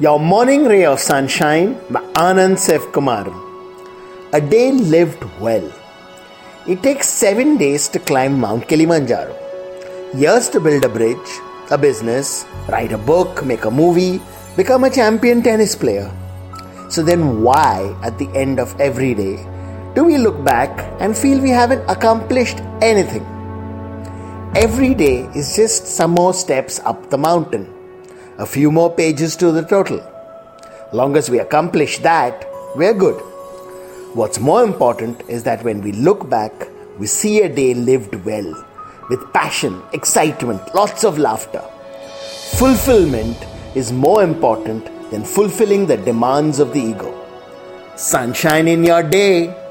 Your Morning Ray of Sunshine by Anand Sev Kumar. A day lived well. It takes seven days to climb Mount Kilimanjaro, years to build a bridge, a business, write a book, make a movie, become a champion tennis player. So then, why, at the end of every day, do we look back and feel we haven't accomplished anything? Every day is just some more steps up the mountain a few more pages to the total. Long as we accomplish that, we're good. What's more important is that when we look back, we see a day lived well, with passion, excitement, lots of laughter. Fulfillment is more important than fulfilling the demands of the ego. Sunshine in your day.